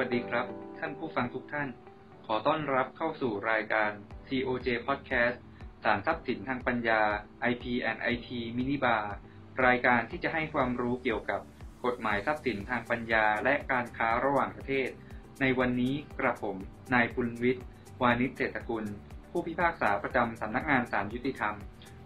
วัสดีครับ ท่านผู้ฟังทุกท่าน ขอต้อนรับเข้าสู่รายการ TOJ Podcast สารทรัพย์สินทางปัญญา IP and IT Mini Bar รายการที่จะให้ความรู้เกี่ยวกับกฎหมายทรัพย์สินทางปัญญาและการค้าระหว่างประเทศ ในวันนี้กระผม นายปุณวิทย์ วานิชเศรษฐกุล ผู้พิพากษาประจำสำนักงานศาลยุติธรรม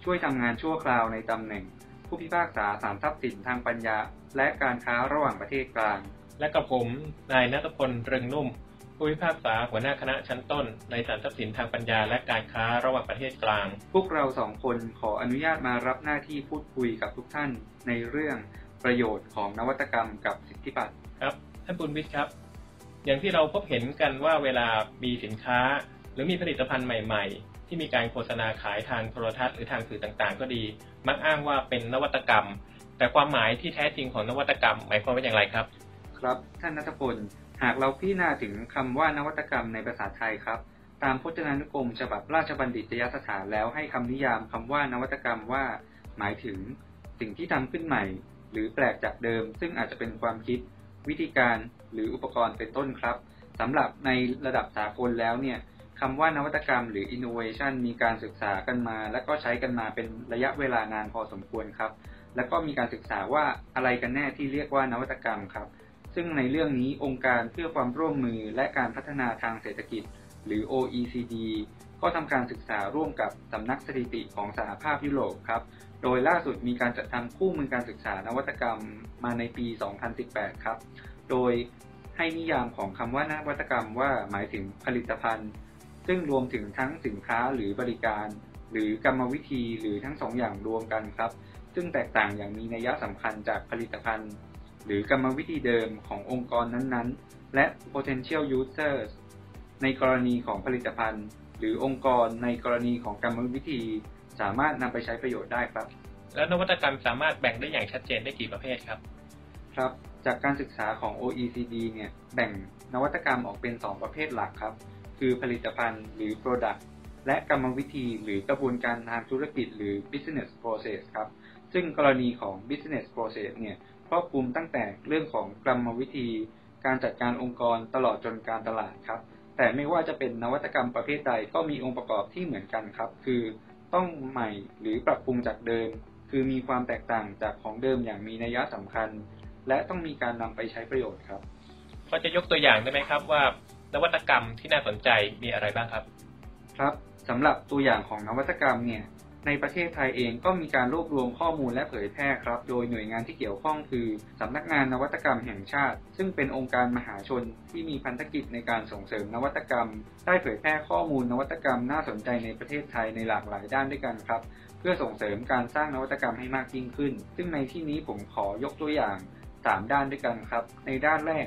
ช่วยทำงานชั่วคราวในตำแหน่ง ผู้พิพากษาศาลทรัพย์สินทางปัญญา และการค้าระหว่างประเทศกลาง และกับผม นายนัทพลเริงนุ่ม ผู้พิพากษาหัวหน้าคณะชั้นต้น ในศาลทรัพย์สินทางปัญญาและการค้าระหว่างประเทศกลาง พวกเราสองคนขออนุญาตมารับหน้าที่พูดคุยกับทุกท่านในเรื่องประโยชน์ของนวัตกรรมกับสิทธิบัตรครับท่านปุณวิทย์ครับ อย่างที่เราพบเห็นกันว่าเวลามีสินค้า หรือมีผลิตภัณฑ์ใหม่ ๆ ที่มีการโฆษณาขายทางโทรทัศน์หรือทางสื่อต่างๆ ก็ดี มักอ้างว่าเป็นนวัตกรรม แต่ความหมายที่แท้จริงของนวัตกรรม หมายความว่าอย่างไรครับ ครับ ท่านนัทพล หากเราพิจารณาถึงคำว่านวัตกรรมในภาษาไทยครับ ตามพจนานุกรมฉบับราชบัณฑิตยสถานแล้วให้คำนิยามคำว่านวัตกรรมว่า หมายถึง สิ่งที่ทำขึ้นใหม่ หรือแปลกจากเดิม ซึ่งอาจจะเป็นความคิด วิธีการหรืออุปกรณ์เป็นต้นครับสำหรับในระดับสากลแล้วเนี่ยคำว่านวัตกรรมหรือ innovation มีการศึกษากันมา และก็ใช้กันมาเป็นระยะเวลานานพอสมควรครับ แล้วก็มีการศึกษาว่าอะไรกันแน่ที่เรียกว่านวัตกรรมครับ ซึ่งในเรื่องนี้องค์การเพื่อความร่วมมือและการพัฒนาทางเศรษฐกิจ หรือ OECD ก็ทำการศึกษาร่วมกับสำนักสถิติของสหภาพยุโรปครับ โดยล่าสุดมีการจัดทำคู่มือการศึกษานวัตกรรมมาในปี 2018 ครับ โดยให้นิยามของคำว่านวัตกรรมว่าหมายถึงผลิตภัณฑ์ ซึ่งรวมถึงทั้งสินค้าหรือบริการ หรือกรรมวิธีหรือทั้งสองอย่างรวมกันครับ ซึ่งแตกต่างอย่างมีนัยสำคัญจากผลิตภัณฑ์ หรือกรรมวิธีเดิมขององค์กรนั้นๆ และ potential users ในกรณีของผลิตภัณฑ์ หรือองค์กรในกรณีของกรรมวิธี สามารถนำไปใช้ประโยชน์ได้ครับ แล้วนวัตกรรมสามารถแบ่งได้อย่างชัดเจนได้กี่ประเภทครับ ครับ จากการศึกษาของ OECD เนี่ยแบ่งนวัตกรรมออกเป็น 2 ประเภทหลักครับ คือผลิตภัณฑ์หรือ Product และกรรมวิธีหรือกระบวนการทางธุรกิจหรือ Business Process ครับ ซึ่งกรณีของ Business Process เนี่ย ครอบคลุมตั้งแต่เรื่องของกรรมวิธี การจัดการองค์กรตลอดจนการตลาดครับ แต่ไม่ว่าจะเป็นนวัตกรรมประเภทใดก็มีองค์ประกอบที่เหมือนกันครับ คือต้องใหม่หรือปรับปรุงจากเดิม คือมีความแตกต่างจากของเดิมอย่างมีนัยสำคัญ และต้องมีการนำไปใช้ประโยชน์ครับพอจะยกตัวอย่างได้ไหมครับว่านวัตกรรมที่น่าสนใจมีอะไรบ้างครับ ครับสำหรับตัวอย่างของนวัตกรรมเนี่ย ในประเทศไทยเองก็มีการรวบรวมข้อมูลและเผยแพร่ครับ โดยหน่วยงานที่เกี่ยวข้องคือสำนักงานนวัตกรรมแห่งชาติ ซึ่งเป็นองค์การมหาชนที่มีพันธกิจในการส่งเสริมนวัตกรรม ได้เผยแพร่ข้อมูลนวัตกรรมน่าสนใจในประเทศไทยในหลากหลายด้านด้วยกันครับ เพื่อส่งเสริมการสร้างนวัตกรรมให้มากยิ่งขึ้น ซึ่งในที่นี้ผมขอยกตัวอย่าง 3 ด้านด้วยกันครับ ในด้านแรก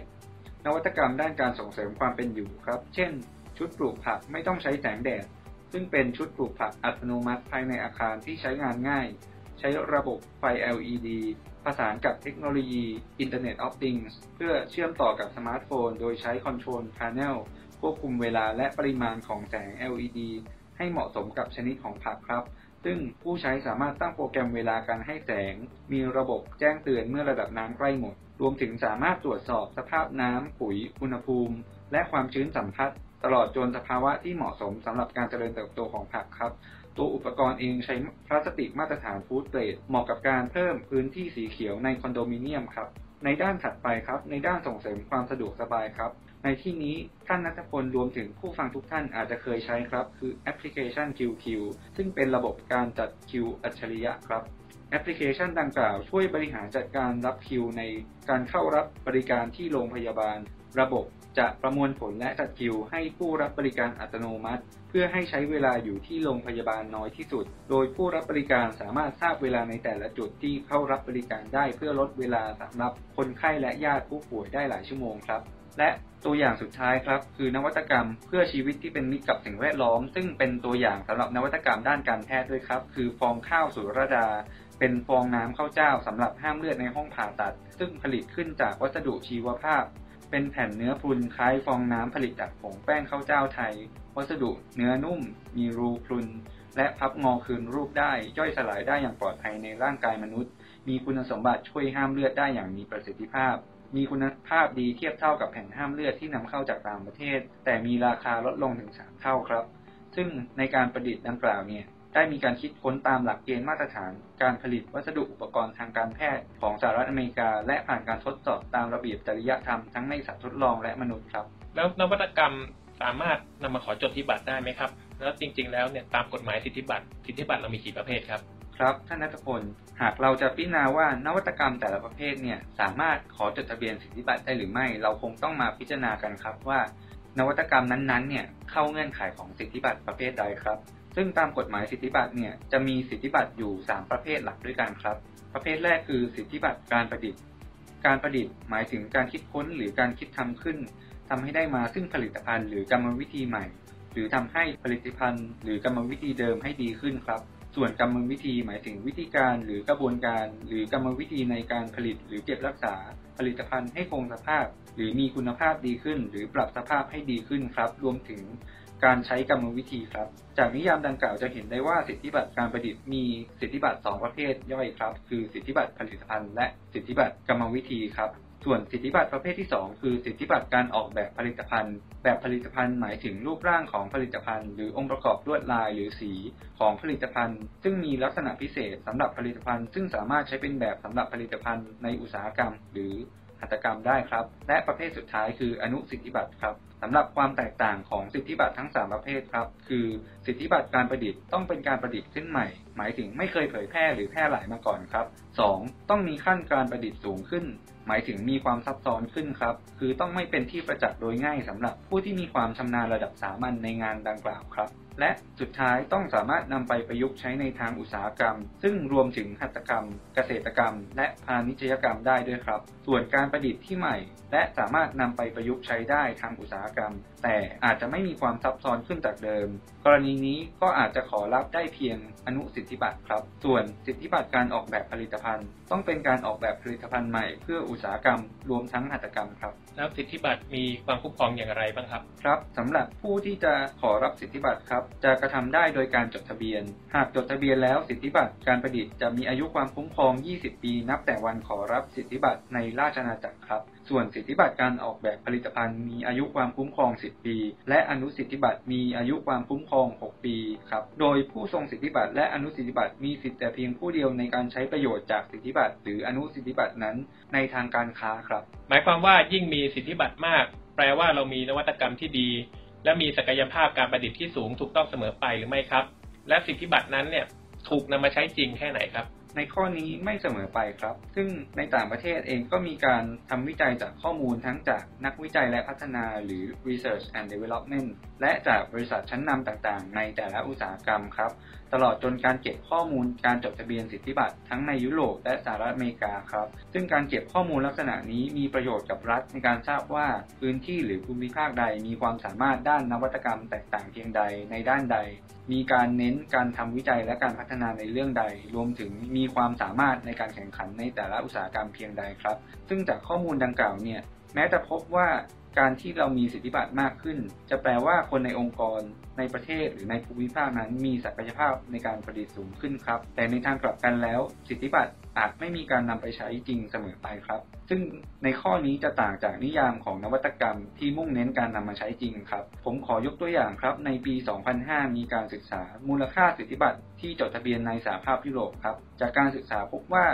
นวัตกรรมด้านการส่งเสริมความเป็นอยู่ครับ เช่น ชุดปลูกผักไม่ต้องใช้แสงแดด ซึ่งเป็นชุดปลูกผักอัตโนมัติภายในอาคารที่ใช้งานง่าย ใช้ระบบไฟ LED ผสานกับเทคโนโลยี Internet of Things เพื่อเชื่อมต่อกับสมาร์ทโฟน โดยใช้ control panel ควบคุมเวลาและปริมาณของแสง LED ให้เหมาะสมกับชนิดของผักครับ ซึ่งผู้ใช้สามารถตั้งโปรแกรมเวลาการให้แสง มีระบบแจ้งเตือนเมื่อระดับน้ำใกล้หมด รวมถึงสามารถตรวจสอบสภาพน้ำ ปุ๋ย อุณหภูมิ และความชื้นสัมผัส ตลอดจนสภาวะที่เหมาะสมสำหรับการเจริญเติบโตของผักครับ ตัวอุปกรณ์เองใช้พลาสติกมาตรฐานฟู้ดเกรดเหมาะกับการเพิ่มพื้นที่สีเขียวในคอนโดมิเนียมครับ ในด้านถัดไปครับ ในด้านส่งเสริมความสะดวกสบายครับ ในที่นี้ท่านนัทพลรวมถึงผู้ฟังทุกท่านอาจจะเคยใช้ครับ คือแอปพลิเคชัน QueQ ซึ่งเป็นระบบการจัดคิวอัจฉริยะครับแอปพลิเคชันดังกล่าวช่วยบริหารจัดการรับคิวในการเข้ารับบริการที่โรงพยาบาล ระบบ จะประมวลผลและจัดคิวให้ผู้รับบริการอัตโนมัติ เพื่อให้ใช้เวลาอยู่ที่โรงพยาบาลน้อยที่สุด โดยผู้รับบริการสามารถทราบเวลาในแต่ละจุดที่เข้ารับบริการได้เพื่อลดเวลาสำหรับคนไข้และญาติผู้ป่วยได้หลายชั่วโมงครับ และตัวอย่างสุดท้ายครับ คือนวัตกรรมเพื่อชีวิตที่เป็นมิตรกับสิ่งแวดล้อม ซึ่งเป็นตัวอย่างสำหรับนวัตกรรมด้านการแพทย์ด้วยครับ คือฟองข้าวสุรดา เป็นฟองน้ำข้าวเจ้าสำหรับห้ามเลือดในห้องผ่าตัด ซึ่งผลิตขึ้นจากวัสดุชีวภาพ เป็นแผ่นเนื้อพุนคล้ายฟองน้ำผลิตจากผงแป้งข้าวเจ้าไทย วัสดุเนื้อนุ่ม มีรูพรุน และพับงอคืนรูปได้ ย่อยสลายได้อย่างปลอดภัยในร่างกายมนุษย์ มีคุณสมบัติช่วยห้ามเลือดได้อย่างมีประสิทธิภาพ มีคุณภาพดีเทียบเท่ากับแผ่นห้ามเลือดที่นำเข้าจากต่างประเทศ แต่มีราคาลดลงถึง3เท่าครับ ซึ่งในการประดิษฐ์ดังกล่าวเนี่ย ได้มีการคิดค้นตามหลักเกณฑ์มาตรฐาน การผลิตวัสดุอุปกรณ์ทางการแพทย์ของสหรัฐอเมริกา และผ่านการทดสอบตามระเบียบจริยธรรมทั้งในสัตว์ทดลองและมนุษย์ครับ แล้วนวัตกรรมสามารถนำมาขอจดสิทธิบัตรได้ไหมครับ แล้วจริง ๆ แล้วเนี่ยตามกฎหมายสิทธิบัตรสิทธิบัตรเรามีกี่ประเภทครับครับท่านนัทพลหากเราจะพิจารณาว่านวัตกรรมแต่ละประเภทเนี่ยสามารถขอจดทะเบียนสิทธิบัตรได้หรือไม่ เราคงต้องมาพิจารณากันครับว่า นวัตกรรมนั้นๆเนี่ยเข้าเงื่อนไขของสิทธิบัตรประเภทใดครับ ซึ่งตามกฎหมายสิทธิบัตรเนี่ยจะมีสิทธิบัตรอยู่ 3 ประเภทหลักด้วยกันครับ ประเภทแรกคือสิทธิบัตรการประดิษฐ์ การประดิษฐ์หมายถึงการคิดค้นหรือการคิดทำขึ้นทำให้ได้มาซึ่งผลิตภัณฑ์หรือกรรมวิธีใหม่ หรือทำให้ผลิตภัณฑ์หรือกรรมวิธีเดิมให้ดีขึ้นครับ ส่วนกรรมวิธีหมายถึงวิธีการหรือกระบวนการ หรือกรรมวิธีในการผลิตหรือเก็บรักษา ผลิตภัณฑ์ให้คงสภาพ หรือมีคุณภาพดีขึ้น หรือปรับสภาพให้ดีขึ้นครับ รวมถึง การใช้กรรมวิธีครับ จากนิยามดังกล่าวจะเห็นได้ว่าสิทธิบัตรการประดิษฐ์มีสิทธิบัตร2ประเภทย่อยครับ คือสิทธิบัตรผลิตภัณฑ์และสิทธิบัตรกรรมวิธีครับ ส่วนสิทธิบัตรประเภทที่ 2 คือสิทธิบัตรการออกแบบผลิตภัณฑ์ แบบผลิตภัณฑ์หมายถึงรูปร่างของผลิตภัณฑ์ หรือองค์ประกอบลวดลายหรือสีของผลิตภัณฑ์ ซึ่งมีลักษณะพิเศษสำหรับผลิตภัณฑ์ ซึ่งสามารถใช้เป็นแบบสำหรับผลิตภัณฑ์ในอุตสาหกรรม หรือ หัตถกรรมได้ครับ และประเภทสุดท้ายคืออนุสิทธิบัตรครับสำหรับความแตกต่างของสิทธิบัตรทั้ง 3 ประเภทครับ คือสิทธิบัตรการประดิษฐ์ต้องเป็นการประดิษฐ์ขึ้นใหม่ หมายถึงไม่เคยเผยแพร่หรือแพร่หลายมาก่อนครับ 2. ต้องมีขั้นการประดิษฐ์สูงขึ้น หมายถึงมีความซับซ้อนขึ้นครับ คือต้องไม่เป็นที่ประจักษ์โดยง่ายสำหรับผู้ที่มีความชำนาญระดับสามัญในงานดังกล่าวครับ และสุดท้ายต้องสามารถนำไปประยุกต์ใช้ในทางอุตสาหกรรม ซึ่งรวมถึงหัตถกรรม เกษตรกรรม และพาณิชยกรรมได้ด้วยครับ ส่วนการประดิษฐ์ที่ใหม่ และสามารถนำไปประยุกต์ใช้ได้ทางอุตสาหกรรม แต่อาจจะไม่มีความซับซ้อนขึ้นจากเดิม กรณีนี้ก็อาจจะขอรับได้เพียงอนุสิทธิบัตรครับ ส่วนสิทธิบัตรการออกแบบผลิตภัณฑ์ ต้องเป็นการออกแบบผลิตภัณฑ์ใหม่เพื่ออุตสาหกรรม รวมทั้งหัตถกรรมครับแล้วสิทธิบัตรมีความคุ้มครองอย่างไรบ้างครับครับสำหรับผู้ที่จะขอรับสิทธิบัตรครับจะกระทำได้โดยการจดทะเบียน หากจดทะเบียนแล้วสิทธิบัตรการประดิษฐ์จะมีอายุความคุ้มครอง 20 ปี นับแต่วันขอรับสิทธิบัตรในราชอาณาจักรครับ ส่วนสิทธิบัตรการออกแบบผลิตภัณฑ์มีอายุความคุ้มครอง 10 ปี และอนุสิทธิบัตรมีอายุความคุ้มครอง 6 ปีครับโดยผู้ทรงสิทธิบัตรและอนุสิทธิบัตรมีสิทธิแต่เพียงผู้เดียวในการใช้ประโยชน์จากสิทธิบัตรหรืออนุสิทธิบัตรนั้น ในทางการค้าครับ หมายความว่ายิ่งมีสิทธิบัตรมาก แปลว่าเรามีนวัตกรรมที่ดี และมีศักยภาพการประดิษฐ์ที่สูงถูกต้องเสมอไปหรือไม่ครับ และสิทธิบัตรนั้นเนี่ยถูกนำมาใช้จริงแค่ไหนครับ ในข้อนี้ไม่เสมอไปครับ ซึ่งในต่างประเทศเองก็มีการทำวิจัยจากข้อมูลทั้งจากนักวิจัยและพัฒนาหรือ research and development และจากบริษัทชั้นนำต่างๆ ในแต่ละอุตสาหกรรมครับ ตลอดจนการเก็บข้อมูลการจดทะเบียนสิทธิบัตรทั้งในยุโรปและสหรัฐอเมริกาครับ ซึ่งการเก็บข้อมูลลักษณะนี้มีประโยชน์กับรัฐในการทราบว่าพื้นที่หรือภูมิภาคใดมีความสามารถด้านนวัตกรรมแตกต่างเพียงใดในด้านใด มีการเน้นการทำวิจัยและการพัฒนาในเรื่องใด รวมถึงมีความสามารถในการแข่งขันในแต่ละอุตสาหกรรมเพียงใดครับ ซึ่งจากข้อมูลดังกล่าวเนี่ยแม้จะพบว่า การที่เรามีสิทธิบัตรมากขึ้น จะแปลว่าคนในองค์กรในประเทศหรือในภูมิภาคนั้น มีศักยภาพในการผลิตสูงขึ้นครับ แต่ในทางกลับกันแล้ว สิทธิบัตรอาจไม่มีการนำไปใช้จริงเสมอไปครับ ซึ่งในข้อนี้จะต่างจากนิยามของนวัตกรรมที่มุ่งเน้นการนำมาใช้จริงครับ ผมขอยกตัวอย่างครับ ในปี 2005 มีการศึกษามูลค่าสิทธิบัตรที่จดทะเบียนในสหภาพยุโรปครับ จากการศึกษาพบว่า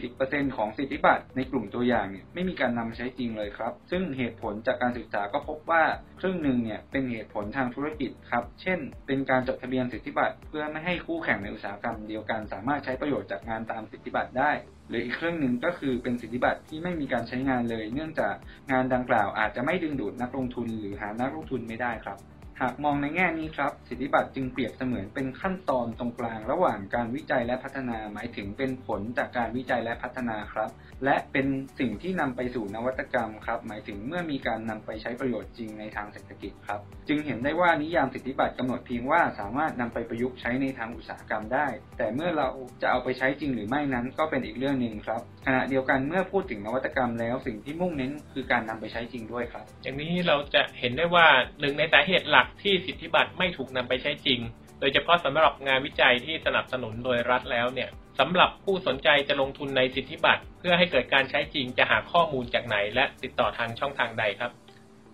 40%ของสิทธิบัตรในกลุ่มตัวอย่างเนี่ยไม่มีการนำมาใช้จริงเลยครับ ซึ่งเหตุผลจากการศึกษาก็พบว่าครึ่งหนึ่งเนี่ยเป็นเหตุผลทางธุรกิจครับ เช่น เป็นการจดทะเบียนสิทธิบัตรเพื่อไม่ให้คู่แข่งในอุตสาหกรรมเดียวกัน สามารถใช้ประโยชน์จากงานตามสิทธิบัตรได้ หรืออีกเครื่องหนึ่งก็คือเป็นสิทธิบัตรที่ไม่มีการใช้งานเลย เนื่องจากงานดังกล่าวอาจจะไม่ดึงดูดนักลงทุน หรือหานักลงทุนไม่ได้ครับ หากมองในแง่นี้ครับ สิทธิบัตรจึงเปรียบเสมือนเป็นขั้นตอนตรงกลางระหว่างการวิจัยและพัฒนา หมายถึงเป็นผลจากการวิจัยและพัฒนาครับ และเป็นสิ่งที่นำไปสู่นวัตกรรมครับ หมายถึงเมื่อมีการนำไปใช้ประโยชน์จริงในทางเศรษฐกิจครับ จึงเห็นได้ว่านิยามสิทธิบัตรกำหนดเพียงว่าสามารถนำไปประยุกต์ใช้ในทางอุตสาหกรรมได้ แต่เมื่อเราจะเอาไปใช้จริงหรือไม่นั้น ก็เป็นอีกเรื่องหนึ่งครับ ขณะเดียวกันเมื่อพูดถึงนวัตกรรมแล้วสิ่งที่มุ่งเน้นคือการนำไปใช้จริงด้วยครับ อย่างนี้เราจะเห็นได้ว่าหนึ่งในสาเหตุหลักที่สิทธิบัตรไม่ถูกนำไปใช้จริง โดยเฉพาะสำหรับงานวิจัยที่สนับสนุนโดยรัฐแล้วเนี่ยสำหรับผู้สนใจจะลงทุนในสิทธิบัตรเพื่อให้เกิดการใช้จริงจะหาข้อมูลจากไหน และติดต่อทางช่องทางใดครับ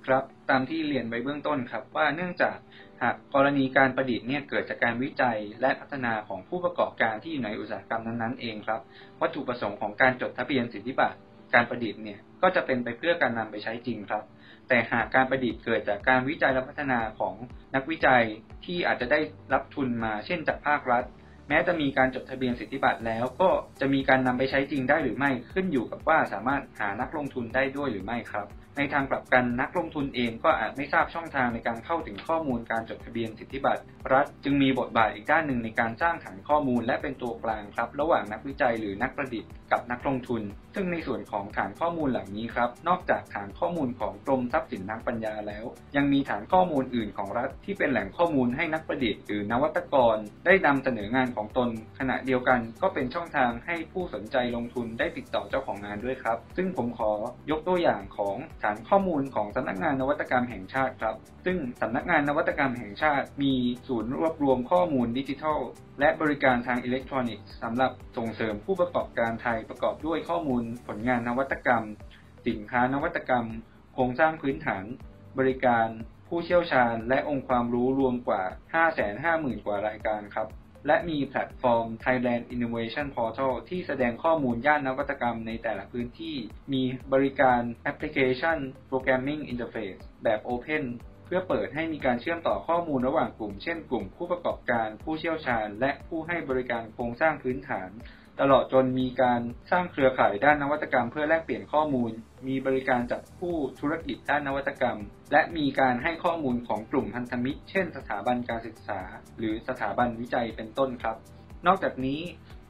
ครับตามที่เรียนไว้เบื้องต้นครับ ว่าเนื่องจากหากกรณีการประดิษฐ์เนี่ยเกิดจากการวิจัยและพัฒนาของผู้ประกอบการที่อยู่ในอุตสาหกรรมนั้นๆเองครับ วัตถุประสงค์ของการจดทะเบียนสิทธิบัตรการประดิษฐ์เนี่ยก็จะเป็นไปเพื่อการนำไปใช้จริงครับ แต่หากการประดิษฐ์เกิดจากการวิจัยและพัฒนาของนักวิจัยที่อาจจะได้รับทุนมาเช่นจากภาครัฐ แม้จะมีการจดทะเบียนสิทธิบัตรแล้ว ก็จะมีการนำไปใช้จริงได้หรือไม่ขึ้นอยู่กับว่าสามารถหานักลงทุนได้ด้วยหรือไม่ครับ ในทางกลับกันนักลงทุนเองก็อาจไม่ทราบช่องทางในการเข้าถึงข้อมูลการจดทะเบียนสิทธิบัตรรัฐ จึงมีบทบาทอีกด้านหนึ่งในการสร้างฐานข้อมูล และเป็นตัวกลางครับ ระหว่างนักวิจัยหรือนักประดิษฐ์กับนักลงทุน ซึ่งในส่วนของฐานข้อมูลเหล่านี้ครับ นอกจากฐานข้อมูลของกรมทรัพย์สินทางปัญญาแล้ว ยังมีฐานข้อมูลอื่นของรัฐ ที่เป็นแหล่งข้อมูลให้นักประดิษฐ์หรือนวัตกร ได้นำเสนองานของตน ขณะเดียวกันก็เป็นช่องทางให้ผู้สนใจลงทุนได้ติดต่อเจ้าของงานด้วยครับ ซึ่งผมขอยกตัวอย่างของฐานข้อมูลของสำนักงานนวัตกรรมแห่งชาติครับ ซึ่งสำนักงานนวัตกรรมแห่งชาติ มีศูนย์รวบรวมข้อมูลดิจิทัล และบริการทางอิเล็กทรอนิกส์สำหรับส่งเสริมผู้ประกอบการไทยประกอบด้วยข้อมูลผลงานนวัตกรรม สินค้านวัตกรรม โครงสร้างพื้นฐาน บริการ ผู้เชี่ยวชาญ และองค์ความรู้รวมกว่า 550,000 กว่ารายการครับ และมีแพลตฟอร์ม Thailand Innovation Portal ที่แสดงข้อมูลย่านนวัตกรรมในแต่ละพื้นที่ มีบริการแอปพลิเคชัน Programming Interface แบบ Open เพื่อเปิดให้มีการเชื่อมต่อข้อมูลระหว่างกลุ่ม เช่น กลุ่มผู้ประกอบการ ผู้เชี่ยวชาญ และผู้ให้บริการโครงสร้างพื้นฐาน ตลอดจนมีการสร้างเครือข่ายด้านนวัตกรรม เพื่อแลกเปลี่ยนข้อมูล มีบริการจากผู้ธุรกิจด้านนวัตกรรม และมีการให้ข้อมูลของกลุ่มพันธมิตร เช่น สถาบันการศึกษา หรือสถาบันวิจัยเป็นต้นครับ นอกจากนี้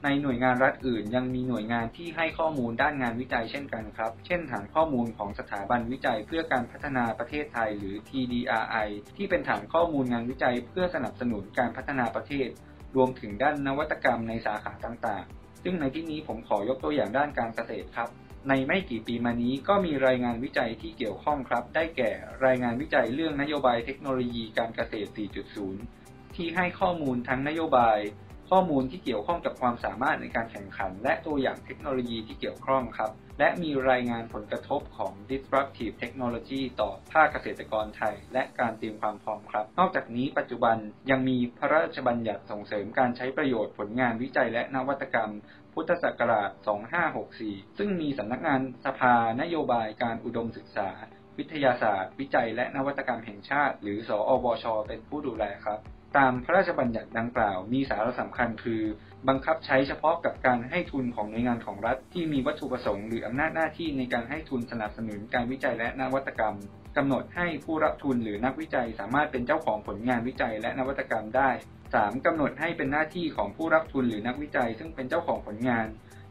ในหน่วยงานรัฐอื่น ยังมีหน่วยงานที่ให้ข้อมูลด้านงานวิจัยเช่นกันครับ เช่น ฐานข้อมูลของสถาบันวิจัยเพื่อการพัฒนาประเทศไทย หรือ TDRI ที่เป็นฐานข้อมูลงานวิจัย เพื่อสนับสนุนการพัฒนาประเทศ รวมถึงด้านนวัตกรรมในสาขาต่างๆ ซึ่งในที่นี้ผมขอยกตัวอย่างด้านการเกษตรครับ ในไม่กี่ปีมานี้ก็มีรายงานวิจัยที่เกี่ยวข้องครับ ได้แก่รายงานวิจัยเรื่องนโยบายเทคโนโลยีการเกษตร 4.0 ที่ให้ข้อมูลทั้งนโยบาย ข้อมูลที่เกี่ยวข้องกับความสามารถในการแข่งขัน และตัวอย่างเทคโนโลยีที่เกี่ยวข้องครับ และมีรายงานผลกระทบของ disruptive technology ต่อภาคเกษตรกรไทย และการเตรียมความพร้อมครับ นอกจากนี้ปัจจุบันยังมีพระราชบัญญัติส่งเสริมการใช้ประโยชน์ผลงานวิจัยและนวัตกรรม พุทธศักราช 2564 ซึ่งมีสำนักงานสภานโยบายการอุดมศึกษา วิทยาศาสตร์ วิจัย และนวัตกรรมแห่งชาติ หรือสอวชเป็นผู้ดูแลครับ ตามพระราชบัญญัติดังกล่าว มีสาระสำคัญคือ บังคับใช้เฉพาะกับการให้ทุนของหน่วยงานของรัฐ ที่มีวัตถุประสงค์หรืออำนาจหน้าที่ในการให้ทุนสนับสนุนการวิจัยและนวัตกรรมกำหนดให้ผู้รับทุนหรือนักวิจัยสามารถเป็นเจ้าของผลงานวิจัยและนวัตกรรมได้ 3. กำหนดให้เป็นหน้าที่ของผู้รับทุนหรือนักวิจัย ซึ่งเป็นเจ้าของผลงาน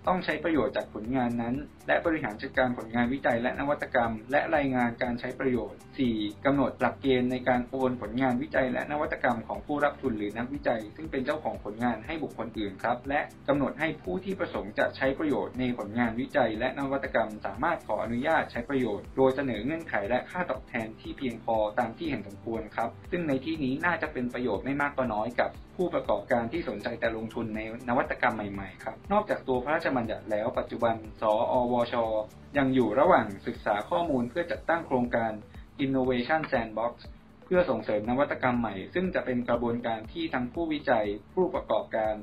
ต้องใช้ประโยชน์จากผลงานนั้น และบริหารจัดการผลงานวิจัยและนวัตกรรม และรายงานการใช้ประโยชน์ 4. กำหนดหลักเกณฑ์ในการโอนผลงานวิจัยและนวัตกรรมของผู้รับทุนหรือนักวิจัย ซึ่งเป็นเจ้าของผลงานให้บุคคลอื่นครับ และกำหนดให้ผู้ที่ประสงค์จะใช้ประโยชน์ในผลงานวิจัย และนวัตกรรม สามารถขออนุญาตใช้ประโยชน์ โดยเสนอเงื่อนไขและค่าตอบแทนที่เพียงพอตามที่เห็นสมควรครับ ซึ่งในที่นี้น่าจะเป็นประโยชน์ไม่มากก็น้อยกับ ผู้ประกอบการที่สนใจแต่ลงทุนในนวัตกรรมใหม่ๆครับ นอกจากตัวพระราชบัญญัติแล้วปัจจุบัน สอวช ยังอยู่ระหว่างศึกษาข้อมูลเพื่อจัดตั้งโครงการ Innovation Sandbox เพื่อส่งเสริมนวัตกรรมใหม่ ซึ่งจะเป็นกระบวนการที่ทั้งผู้วิจัย ผู้ประกอบการ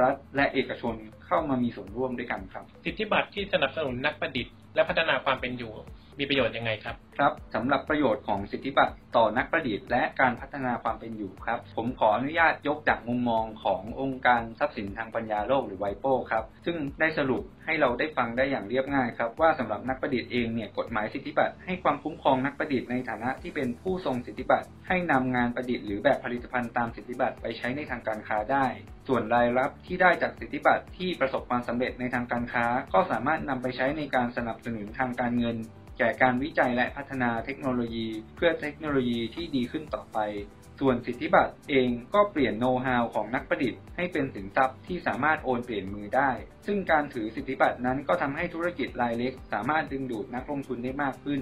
รัฐและเอกชนเข้ามามีส่วนร่วมด้วยกันครับ สิทธิบัตรที่สนับสนุนนักประดิษฐ์และพัฒนาความเป็นอยู่ มีประโยชน์ยังไงครับ ครับสำหรับประโยชน์ของสิทธิบัตรต่อนักประดิษฐ์และการพัฒนาความเป็นอยู่ครับ ผมขออนุญาตยกจากมุมมองขององค์การทรัพย์สินทางปัญญาโลกหรือไวโป้ครับ ซึ่งได้สรุปให้เราได้ฟังได้อย่างเรียบง่ายครับ ว่าสำหรับนักประดิษฐ์เองเนี่ยกฎหมายสิทธิบัตรให้ความคุ้มครองนักประดิษฐ์ในฐานะที่เป็นผู้ทรงสิทธิบัตรให้นำงานประดิษฐ์หรือแบบผลิตภัณฑ์ตามสิทธิบัตรไปใช้ในทางการค้าได้ ส่วนรายรับที่ได้จากสิทธิบัตรที่ประสบความสำเร็จในทางการค้า ก็สามารถนำไปใช้ในการสนับสนุนทางการเงิน แก่การวิจัยและพัฒนาเทคโนโลยี เพื่อเทคโนโลยีที่ดีขึ้นต่อไป ส่วนสิทธิบัตรเองก็เปลี่ยนโน้ตฮาวของนักประดิษฐ์ให้เป็นสินทรัพย์ที่สามารถโอนเปลี่ยนมือได้ ซึ่งการถือสิทธิบัตรนั้นก็ทำให้ธุรกิจรายเล็ก สามารถดึงดูดนักลงทุนได้มากขึ้น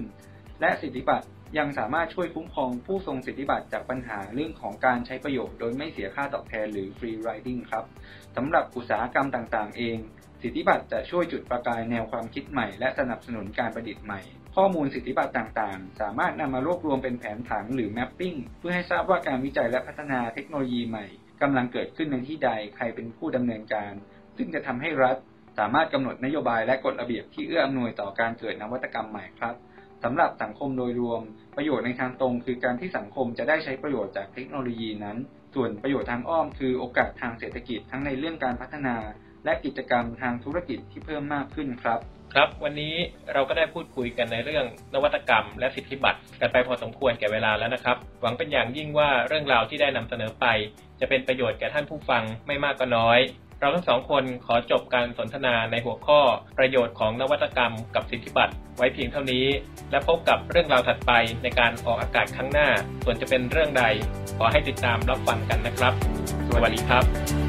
และสิทธิบัตรยังสามารถช่วยคุ้มครองผู้ทรงสิทธิบัตรจากปัญหาเรื่องของการใช้ประโยชน์โดยไม่เสียค่าตอบแทนหรือ free riding ครับสำหรับอุตสาหกรรมต่างๆ เอง สิทธิบัตรจะช่วยจุดประกายแนวความคิดใหม่และสนับสนุนการประดิษฐ์ใหม่ ข้อมูลสิทธิบัตรต่างๆ สามารถนำมารวบรวมเป็นแผนผังหรือ mapping เพื่อให้ทราบว่าการวิจัยและพัฒนาเทคโนโลยีใหม่กำลังเกิดขึ้นในที่ใดใครเป็นผู้ดำเนินการ ซึ่งจะทำให้รัฐ สามารถกำหนดนโยบายและกฎระเบียบที่เอื้ออำนวยต่อการเกิดนวัตกรรมใหม่ครับสำหรับสังคมโดยรวม ประโยชน์ในทางตรงคือการที่สังคมจะได้ใช้ประโยชน์จากเทคโนโลยีนั้น ส่วนประโยชน์ทางอ้อมคือโอกาสทางเศรษฐกิจทั้งในเรื่องการพัฒนา และกิจกรรมทางธุรกิจที่เพิ่มมากขึ้นครับ ครับ วันนี้เราก็ได้พูดคุยกันในเรื่องนวัตกรรม และสิทธิบัตรกันไปพอสมควรแก่เวลาแล้วนะครับ หวังเป็นอย่างยิ่งว่าเรื่องราวที่ได้นำเสนอไป จะเป็นประโยชน์แก่ท่านผู้ฟังไม่มากก็น้อย เราทั้งสองคนขอจบการสนทนาในหัวข้อ ประโยชน์ของนวัตกรรม กับสิทธิบัตรไว้เพียงเท่านี้ และพบกับเรื่องราวถัดไปในการออกอากาศครั้งหน้า ส่วนจะเป็นเรื่องใด ขอให้ติดตามรับฟังกันนะครับ สวัสดีครับ